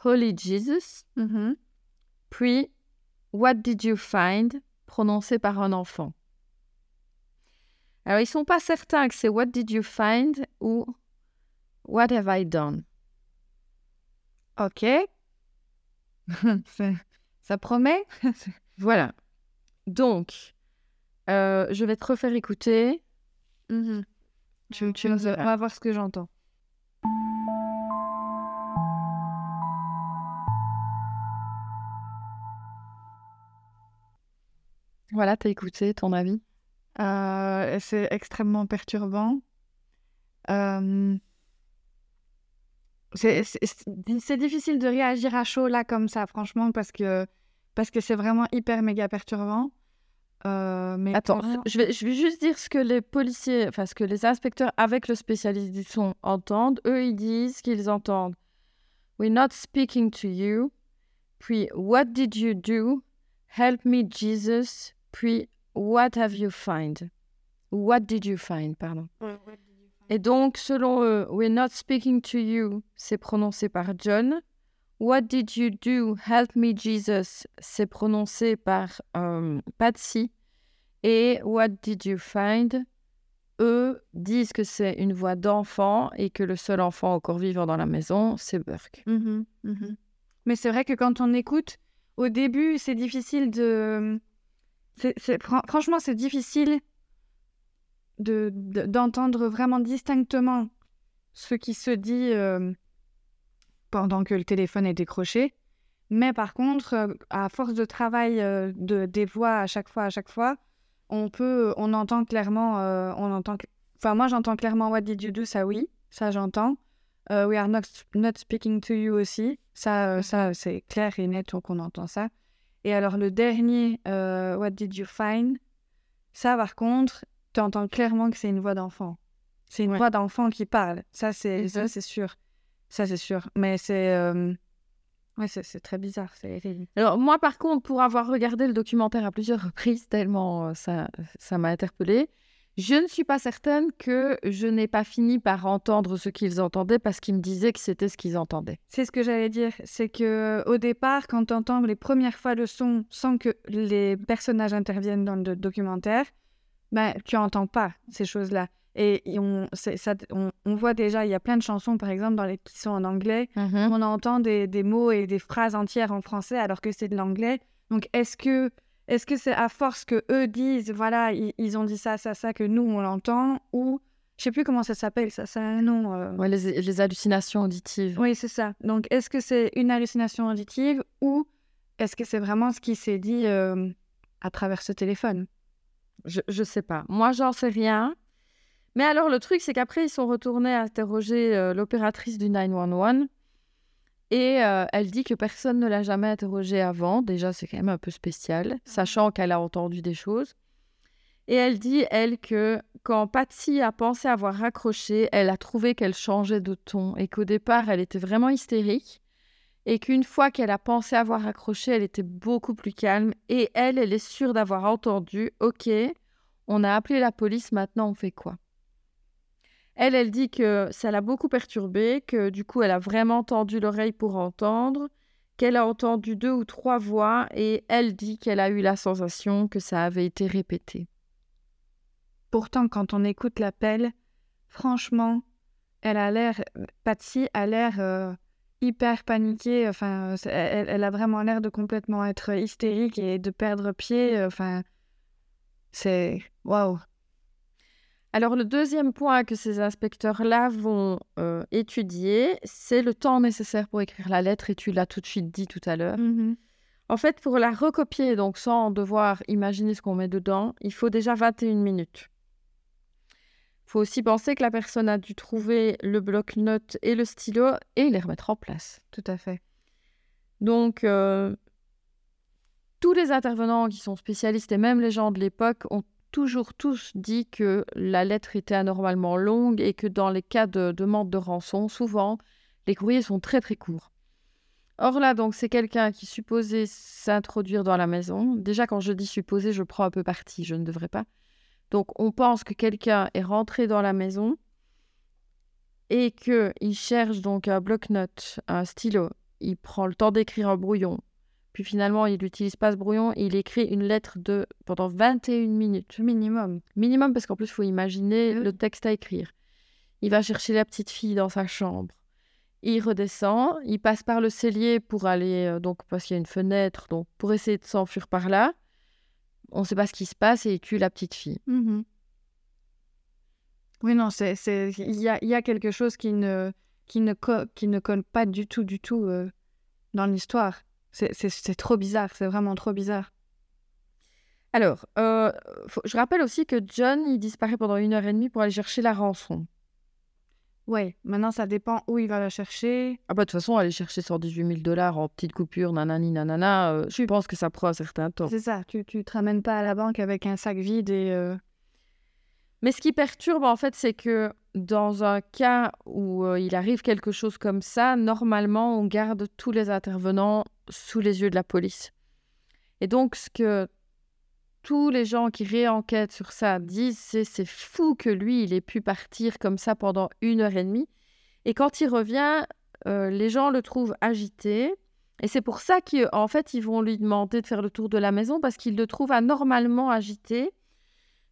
Holy Jesus. Mhm. Puis, What did you find? Prononcé par un enfant. Alors, ils sont pas certains que c'est What did you find ou What have I done. Ok. Ça promet? Voilà. Donc, euh, je vais te refaire écouter. Mhm. Tu, tu On va voir ce que j'entends. Voilà, t'as écouté, ton avis Euh, c'est extrêmement perturbant. Euh, c'est difficile de réagir à chaud là comme ça, franchement, parce que parce que c'est vraiment hyper méga perturbant. Euh, mais Attends, franchement- je vais, je vais juste dire ce que les policiers, enfin ce que les inspecteurs avec le spécialiste du son entendent. Eux, ils disent qu'ils entendent We're not speaking to you. Puis What did you do? Help me, Jesus. Puis What have you find? What did you find, pardon. Et donc, selon eux, We're not speaking to you, c'est prononcé par John. What did you do? Help me, Jesus. C'est prononcé par euh, Patsy. Et What did you find? Eux disent que c'est une voix d'enfant et que le seul enfant encore vivant dans la maison, c'est Burke. Mhm, mhm. Mais c'est vrai que quand on écoute, au début, c'est difficile de. franchement, c'est difficile de, de- d'entendre vraiment distinctement ce qui se dit euh, pendant que le téléphone est décroché. Mais par contre, euh, à force de travail euh, de, des voix à chaque fois, à chaque fois, on peut, on entend clairement, euh, on entend, enfin moi j'entends clairement What did you do, ça oui, ça j'entends. Euh, we are not, not speaking to you aussi, ça, euh, ça c'est clair et net, donc on entend ça. Et alors le dernier, euh, What did you find, ça par contre, tu entends clairement que c'est une voix d'enfant. C'est une Ouais. voix d'enfant qui parle, ça c'est, Mhm. c'est sûr, ça c'est sûr. Mais c'est, euh, ouais, c'est, très bizarre, Alors moi, par contre, pour avoir regardé le documentaire à plusieurs reprises, tellement euh, ça, ça m'a interpellée, je ne suis pas certaine que je n'ai pas fini par entendre ce qu'ils entendaient parce qu'ils me disaient que c'était ce qu'ils entendaient. C'est ce que j'allais dire, c'est que au départ, quand tu entends les premières fois le son sans que les personnages interviennent dans le documentaire, ben tu entends pas ces choses-là. Et on, ça, on, on voit déjà, il y a plein de chansons, par exemple, dans les, qui sont en anglais. On entend des, des mots et des phrases entières en français alors que c'est de l'anglais. Donc, est-ce que est-ce que c'est à force que eux disent, voilà, ils, ils ont dit ça, ça, ça, que nous, on l'entend Ou, je sais plus comment ça s'appelle, ça, ça un nom. euh, Ouais, les, les hallucinations auditives. oui, c'est ça. Donc, est-ce que c'est une hallucination auditive ou est-ce que c'est vraiment ce qui s'est dit euh, à travers ce téléphone? Je, je sais pas. Moi, j'en sais rien. Mais alors, le truc, c'est qu'après, ils sont retournés interroger euh, l'opératrice du 911. Et euh, elle dit que personne ne l'a jamais interrogée avant. Déjà, c'est quand même un peu spécial, sachant qu'elle a entendu des choses. Et elle dit, elle, que quand Patsy a pensé avoir raccroché, elle a trouvé qu'elle changeait de ton et qu'au départ, elle était vraiment hystérique. Et qu'une fois qu'elle a pensé avoir raccroché, elle était beaucoup plus calme. Et elle, elle est sûre d'avoir entendu, OK, on a appelé la police, maintenant on fait quoi? Elle, elle dit que ça l'a beaucoup perturbée, que du coup, elle a vraiment tendu l'oreille pour entendre, qu'elle a entendu deux ou trois voix, et elle dit qu'elle a eu la sensation que ça avait été répété. Pourtant, quand on écoute l'appel, franchement, elle a l'air, Patsy a l'air euh, hyper paniquée. Enfin, elle, elle a vraiment l'air de complètement être hystérique et de perdre pied. Enfin, c'est waouh. Alors, le deuxième point que ces inspecteurs-là vont euh, étudier, c'est le temps nécessaire pour écrire la lettre, et tu l'as tout de suite dit tout à l'heure. En fait, pour la recopier, donc sans devoir imaginer ce qu'on met dedans, il faut déjà 21 minutes. Il faut aussi penser que la personne a dû trouver le bloc-notes et le stylo et les remettre en place. Tout à fait. Donc, euh, tous les intervenants qui sont spécialistes et même les gens de l'époque ont toujours tous dit que la lettre était anormalement longue et que dans les cas de demande de rançon, souvent, les courriers sont très très courts. Or là, donc, c'est quelqu'un qui supposait s'introduire dans la maison. Déjà, quand je dis supposé, je prends un peu parti, je ne devrais pas. Donc, on pense que quelqu'un est rentré dans la maison et qu'il cherche donc un bloc-notes, un stylo. Il prend le temps d'écrire un brouillon. Puis finalement, il n'utilise pas ce brouillon, il écrit une lettre de pendant 21 minutes. Minimum. Minimum, parce qu'en plus, il faut imaginer Oui. le texte à écrire. Il va chercher la petite fille dans sa chambre. Il redescend, il passe par le cellier pour aller, euh, donc parce qu'il y a une fenêtre, donc pour essayer de s'enfuir par là. On ne sait pas ce qui se passe et il tue la petite fille. Mhm. Oui, non, c'est, c'est, il y a, il y a quelque chose qui ne, qui ne, co- qui ne colle pas du tout, du tout euh, dans l'histoire. C'est, trop bizarre, c'est vraiment trop bizarre. Alors, euh, faut- je rappelle aussi que John, il disparaît pendant une heure et demie pour aller chercher la rançon. Ouais, maintenant ça dépend où il va la chercher. Ah bah de toute façon, aller chercher 118 000 dollars en petites coupures, nanani, nanana, euh, je pense que ça prend un certain temps. C'est ça, tu, tu te ramènes pas à la banque avec un sac vide et... euh, Mais ce qui perturbe, en fait, c'est que dans un cas où il arrive quelque chose comme ça, normalement, on garde tous les intervenants sous les yeux de la police. Et donc, ce que tous les gens qui réenquêtent sur ça disent, c'est c'est fou que lui, il ait pu partir comme ça pendant une heure et demie. Et quand il revient, euh, les gens le trouvent agité. Et c'est pour ça qu'en fait, ils vont lui demander de faire le tour de la maison parce qu'ils le trouvent anormalement agité.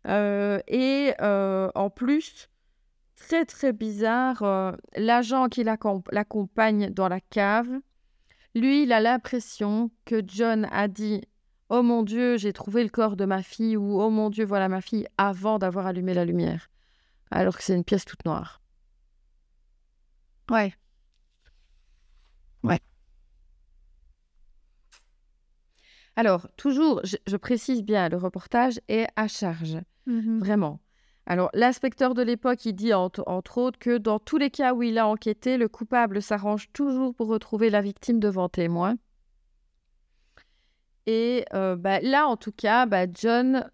Euh, et euh, en plus, très très bizarre, l'agent qui l'accom- l'accompagne dans la cave, lui, il a l'impression que John a dit Oh mon Dieu, j'ai trouvé le corps de ma fille ou Oh mon Dieu, voilà ma fille avant d'avoir allumé la lumière. Alors que c'est une pièce toute noire. Ouais. Alors, toujours, je, je précise bien, le reportage est à charge. Mhm. Vraiment. Alors, l'inspecteur de l'époque, il dit entre, autres que dans tous les cas où il a enquêté, le coupable s'arrange toujours pour retrouver la victime devant témoin. Et euh, bah, là, en tout cas, bah, John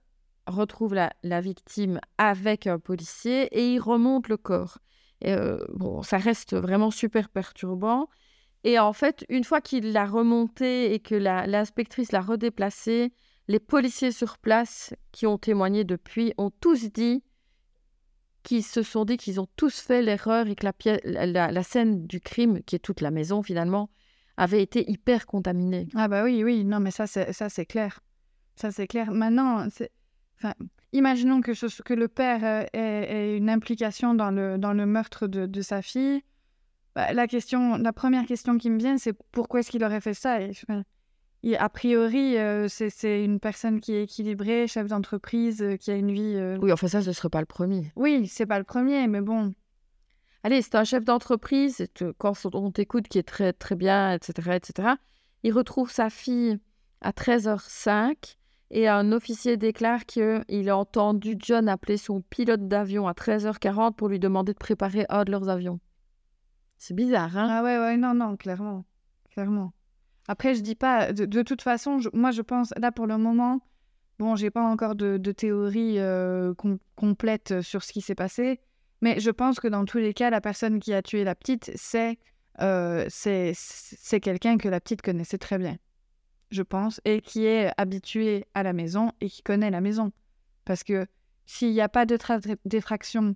retrouve la, victime avec un policier et il remonte le corps. Euh, bon, ça reste vraiment super perturbant. Et en fait, une fois qu'il l'a remonté et que l'inspectrice l'a redéplacé, les policiers sur place qui ont témoigné depuis ont tous dit qu'ils se sont dit qu'ils ont tous fait l'erreur et que la, la, scène du crime, qui est toute la maison finalement, avait été hyper contaminée. Ah bah oui, oui, non, mais ça, c'est, clair. Ça, c'est clair. Maintenant, imaginons que, que le père euh, ait, une implication dans le, dans le meurtre de, sa fille. Bah, la, question, la première question qui me vient, c'est pourquoi est-ce qu'il aurait fait ça? Il- A priori, euh, c'est, une personne qui est équilibrée, chef d'entreprise, euh, qui a une vie... euh, Oui, enfin ça, ce ne serait pas le premier. Oui, c'est pas le premier, mais bon. Allez, c'est un chef d'entreprise, te- quand on t'écoute, qui est très très bien, etc., etc. Il retrouve sa fille à 13h05 et un officier déclare qu'il a entendu John appeler son pilote d'avion à 13h40 pour lui demander de préparer un de leurs avions. C'est bizarre, hein? Ah ouais, ouais, non, non, clairement. Clairement. Après, je dis pas, de, toute façon, moi je pense, là pour le moment, bon, j'ai pas encore de, théorie euh, com- complète sur ce qui s'est passé, mais je pense que dans tous les cas, la personne qui a tué la petite, c'est euh, c'est c'est quelqu'un que la petite connaissait très bien, je pense, et qui est habitué à la maison et qui connaît la maison. Parce que s'il n'y a pas de trace d'effraction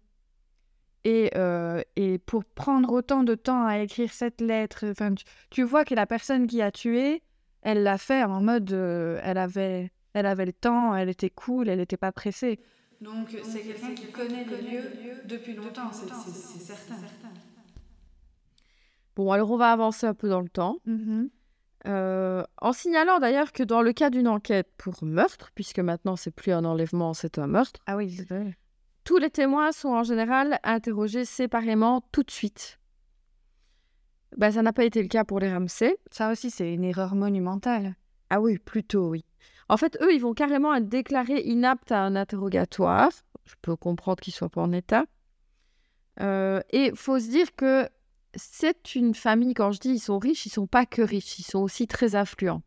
et, euh, et pour prendre autant de temps à écrire cette lettre, enfin, tu, tu vois que la personne qui a tué, elle l'a fait en mode, euh, elle avait, elle avait le temps, elle était cool, elle n'était pas pressée. Donc c'est quelqu'un qui connaît le lieu depuis longtemps, c'est certain. Bon, alors on va avancer un peu dans le temps. Mhm. Euh, en signalant d'ailleurs que dans le cas d'une enquête pour meurtre, puisque maintenant c'est plus un enlèvement, c'est un meurtre, Ah oui, c'est vrai. Tous les témoins sont en général interrogés séparément tout de suite. Ben, ça n'a pas été le cas pour les Ramsey. Ça aussi, c'est une erreur monumentale. Ah oui, plutôt oui. En fait, eux, ils vont carrément être déclarés inaptes à un interrogatoire. Je peux comprendre qu'ils soient pas en état. Euh, et faut se dire que c'est une famille, quand je dis ils sont riches, ils sont pas que riches, ils sont aussi très influents.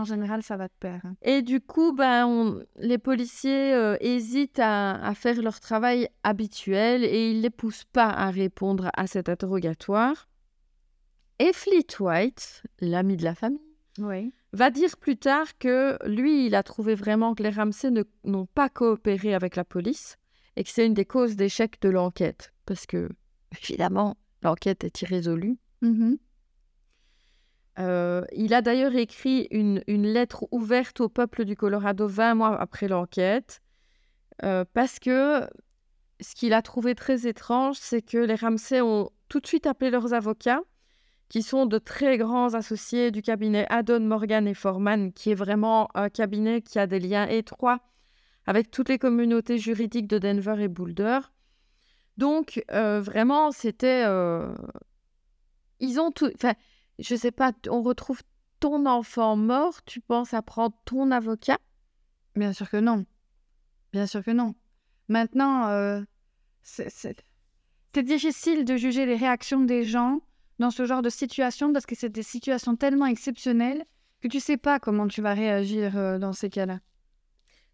En général, ça va de pair. hein. Et du coup, ben, on- les policiers euh, hésitent à, à faire leur travail habituel et ils ne les poussent pas à répondre à cet interrogatoire. Et Fleet White, l'ami de la famille, Oui. va dire plus tard que lui, il a trouvé vraiment que les Ramsey n'ont pas coopéré avec la police et que c'est une des causes d'échec de l'enquête. Parce que, évidemment, l'enquête est irrésolue. Mhm. Euh, il a d'ailleurs écrit une, lettre ouverte au peuple du Colorado 20 mois après l'enquête, euh, parce que ce qu'il a trouvé très étrange, c'est que les Ramsey ont tout de suite appelé leurs avocats, qui sont de très grands associés du cabinet Addon, Morgan et Foreman, qui est vraiment un cabinet qui a des liens étroits avec toutes les communautés juridiques de Denver et Boulder. Donc, euh, vraiment, c'était... Ils ont tout... je sais pas, on retrouve ton enfant mort, tu penses à prendre ton avocat? Bien sûr que non. Bien sûr que non. Maintenant, euh, c'est difficile de juger les réactions des gens dans ce genre de situation parce que c'est des situations tellement exceptionnelles que tu sais pas comment tu vas réagir euh, dans ces cas-là.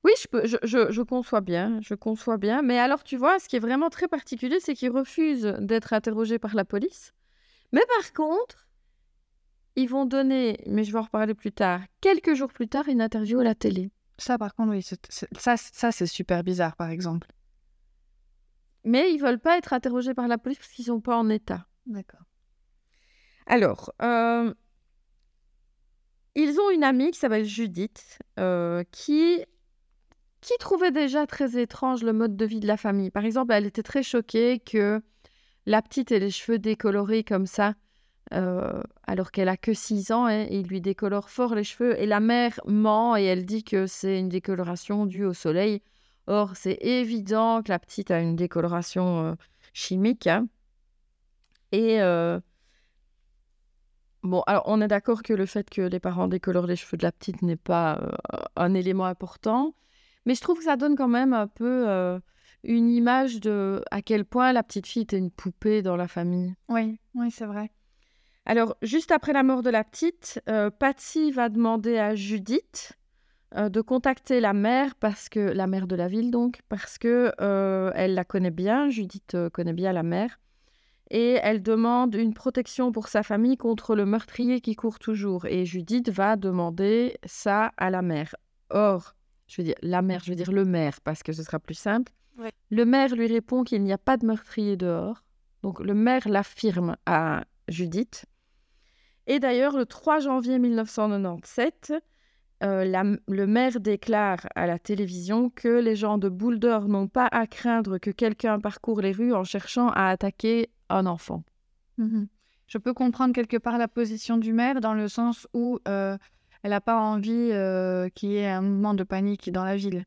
Oui, je, peux, je, je, je conçois bien, je conçois bien. Mais alors, tu vois, ce qui est vraiment très particulier, c'est qu'ils refusent d'être interrogés par la police. Mais par contre, ils vont donner, mais je vais en reparler plus tard, quelques jours plus tard, une interview à la télé. Ça, par contre, oui, ça, ça c'est super bizarre, par exemple. Mais ils veulent pas être interrogés par la police parce qu'ils sont pas en état. D'accord. Alors, euh, ils ont une amie qui s'appelle Judith, euh, qui, qui trouvait déjà très étrange le mode de vie de la famille. Par exemple, elle était très choquée que la petite ait les cheveux décolorés comme ça, euh, alors qu'elle a que 6 ans, hein, il lui décolore fort les cheveux. Et la mère ment et elle dit que c'est une décoloration due au soleil. Or, c'est évident que la petite a une décoloration euh, chimique. hein. Et euh, bon, alors on est d'accord que le fait que les parents décolorent les cheveux de la petite n'est pas un élément important, mais je trouve que ça donne quand même un peu une image de à quel point la petite fille était une poupée dans la famille. Oui, oui, c'est vrai. Alors, juste après la mort de la petite, euh, Patsy va demander à Judith euh, de contacter la mère, parce que la mère de la ville, donc, parce que euh, elle la connaît bien. Judith connaît bien la mère. Et elle demande une protection pour sa famille contre le meurtrier qui court toujours. Et Judith va demander ça à la mère. Or, je veux dire la mère, je veux dire le maire, parce que ce sera plus simple. Ouais. Le maire lui répond qu'il n'y a pas de meurtrier dehors. Donc, le maire l'affirme à Judith. Et d'ailleurs, le 3 janvier 1997, euh, le maire déclare à la télévision que les gens de Boulder n'ont pas à craindre que quelqu'un parcourt les rues en cherchant à attaquer un enfant. Mhm. Je peux comprendre quelque part la position du maire dans le sens où euh, elle n'a pas envie euh, qu'il y ait un mouvement de panique dans la ville.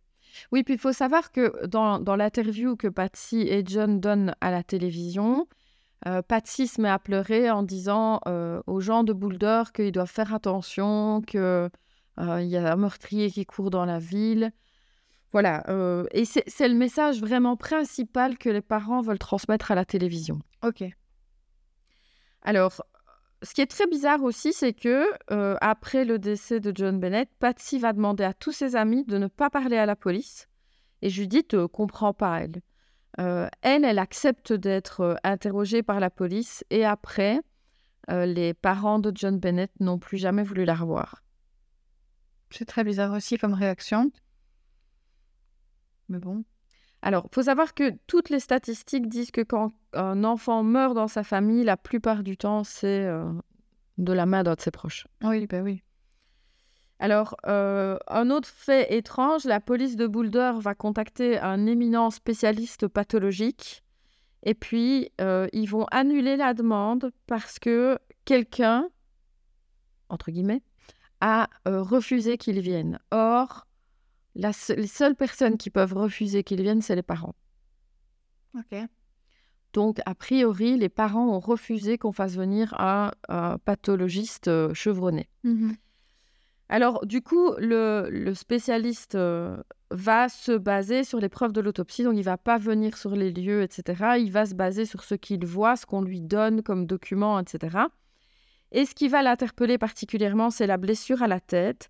Oui, puis il faut savoir que dans, dans l'interview que Patsy et John donnent à la télévision, euh, Patsy se met à pleurer en disant euh, aux gens de Boulder qu'ils doivent faire attention, qu'il y a un meurtrier qui court dans la ville. Voilà, euh, et c'est le message vraiment principal que les parents veulent transmettre à la télévision. Ok. Alors, ce qui est très bizarre aussi, c'est que euh, après le décès de John Bennett, Patsy va demander à tous ses amis de ne pas parler à la police. Et Judith ne comprend pas, elle. Euh, elle, elle accepte d'être euh, interrogée par la police. Et après, euh, les parents de John Bennett n'ont plus jamais voulu la revoir. C'est très bizarre aussi comme réaction. Mais bon. Alors, il faut savoir que toutes les statistiques disent que quand un enfant meurt dans sa famille, la plupart du temps, c'est euh, de la main d'un de ses proches. Oui, ben oui. Alors, euh, un autre fait étrange, la police de Boulder va contacter un éminent spécialiste pathologique et puis euh, ils vont annuler la demande parce que quelqu'un, entre guillemets, a euh, refusé qu'il vienne. Or, la se- les seules personnes qui peuvent refuser qu'il vienne, c'est les parents. Ok. Donc, a priori, les parents ont refusé qu'on fasse venir un, un pathologiste chevronné. Mhm. Alors, du coup, le, le spécialiste euh, va se baser sur les preuves de l'autopsie, donc il va pas venir sur les lieux, etc. Il va se baser sur ce qu'il voit, ce qu'on lui donne comme document, etc. Et ce qui va l'interpeller particulièrement, c'est la blessure à la tête.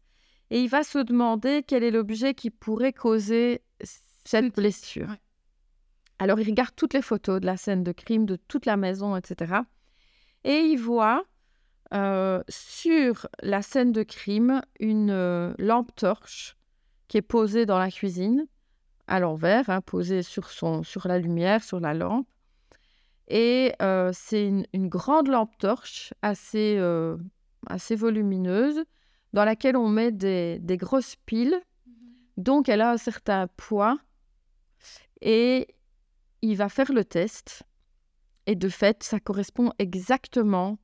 Et il va se demander quel est l'objet qui pourrait causer cette blessure. Ouais. Alors, il regarde toutes les photos de la scène de crime, de toute la maison, etc. Et il voit euh, sur la scène de crime une euh, lampe torche qui est posée dans la cuisine, à l'envers, hein, posée sur, son, sur la lumière, sur la lampe. Et euh, c'est une, une grande lampe torche assez, assez volumineuse dans laquelle on met des, des grosses piles. Donc, elle a un certain poids. Et il va faire le test. Et de fait, ça correspond exactement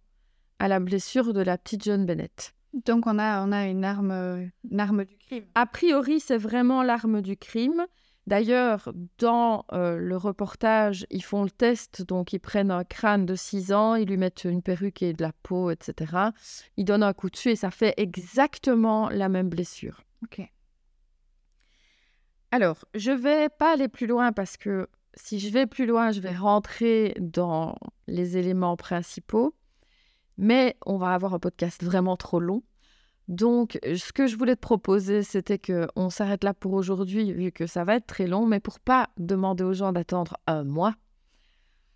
à la blessure de la petite John Bennett. Donc on a, on a une arme, une arme du crime. A priori, c'est vraiment l'arme du crime. D'ailleurs, dans euh, le reportage, ils font le test, donc ils prennent un crâne de 6 ans, ils lui mettent une perruque et de la peau, etc. Ils donnent un coup dessus et ça fait exactement la même blessure. Ok. Alors, je vais pas aller plus loin parce que si je vais plus loin, je vais rentrer dans les éléments principaux. Mais on va avoir un podcast vraiment trop long. Donc, ce que je voulais te proposer, c'était que on s'arrête là pour aujourd'hui, vu que ça va être très long. Mais pour pas demander aux gens d'attendre un mois,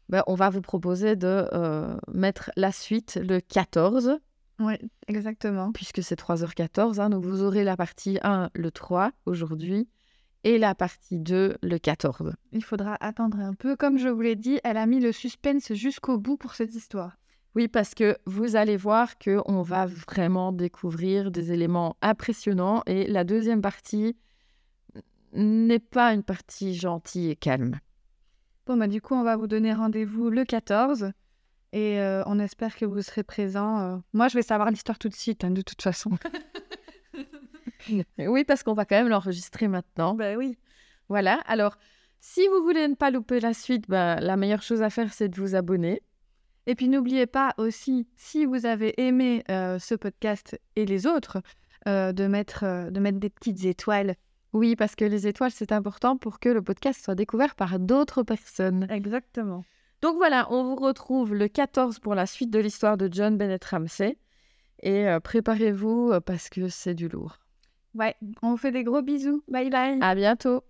ben, on va vous proposer de euh, mettre la suite le 14, Oui, exactement. puisque c'est 3h14. hein. donc, vous aurez la partie 1 le 3 aujourd'hui et la partie 2 le 14. Il faudra attendre un peu. Comme je vous l'ai dit, elle a mis le suspense jusqu'au bout pour cette histoire. Oui, parce que vous allez voir que on va vraiment découvrir des éléments impressionnants et la deuxième partie n'est pas une partie gentille et calme. Bon, bah, du coup, on va vous donner rendez-vous le 14 et euh, on espère que vous serez présents. euh. Moi, je vais savoir l'histoire tout de suite, hein, de toute façon. Oui, parce qu'on va quand même l'enregistrer maintenant. bah oui. Voilà, alors si vous voulez ne pas louper la suite, bah, la meilleure chose à faire, c'est de vous abonner. Et puis, n'oubliez pas aussi, si vous avez aimé euh, ce podcast et les autres, euh, de, mettre, euh, de mettre des petites étoiles. Oui, parce que les étoiles, c'est important pour que le podcast soit découvert par d'autres personnes. Exactement. Donc voilà, on vous retrouve le 14 pour la suite de l'histoire de John Bennett Ramsey. Et préparez-vous parce que c'est du lourd. Ouais, on vous fait des gros bisous. Bye bye. À bientôt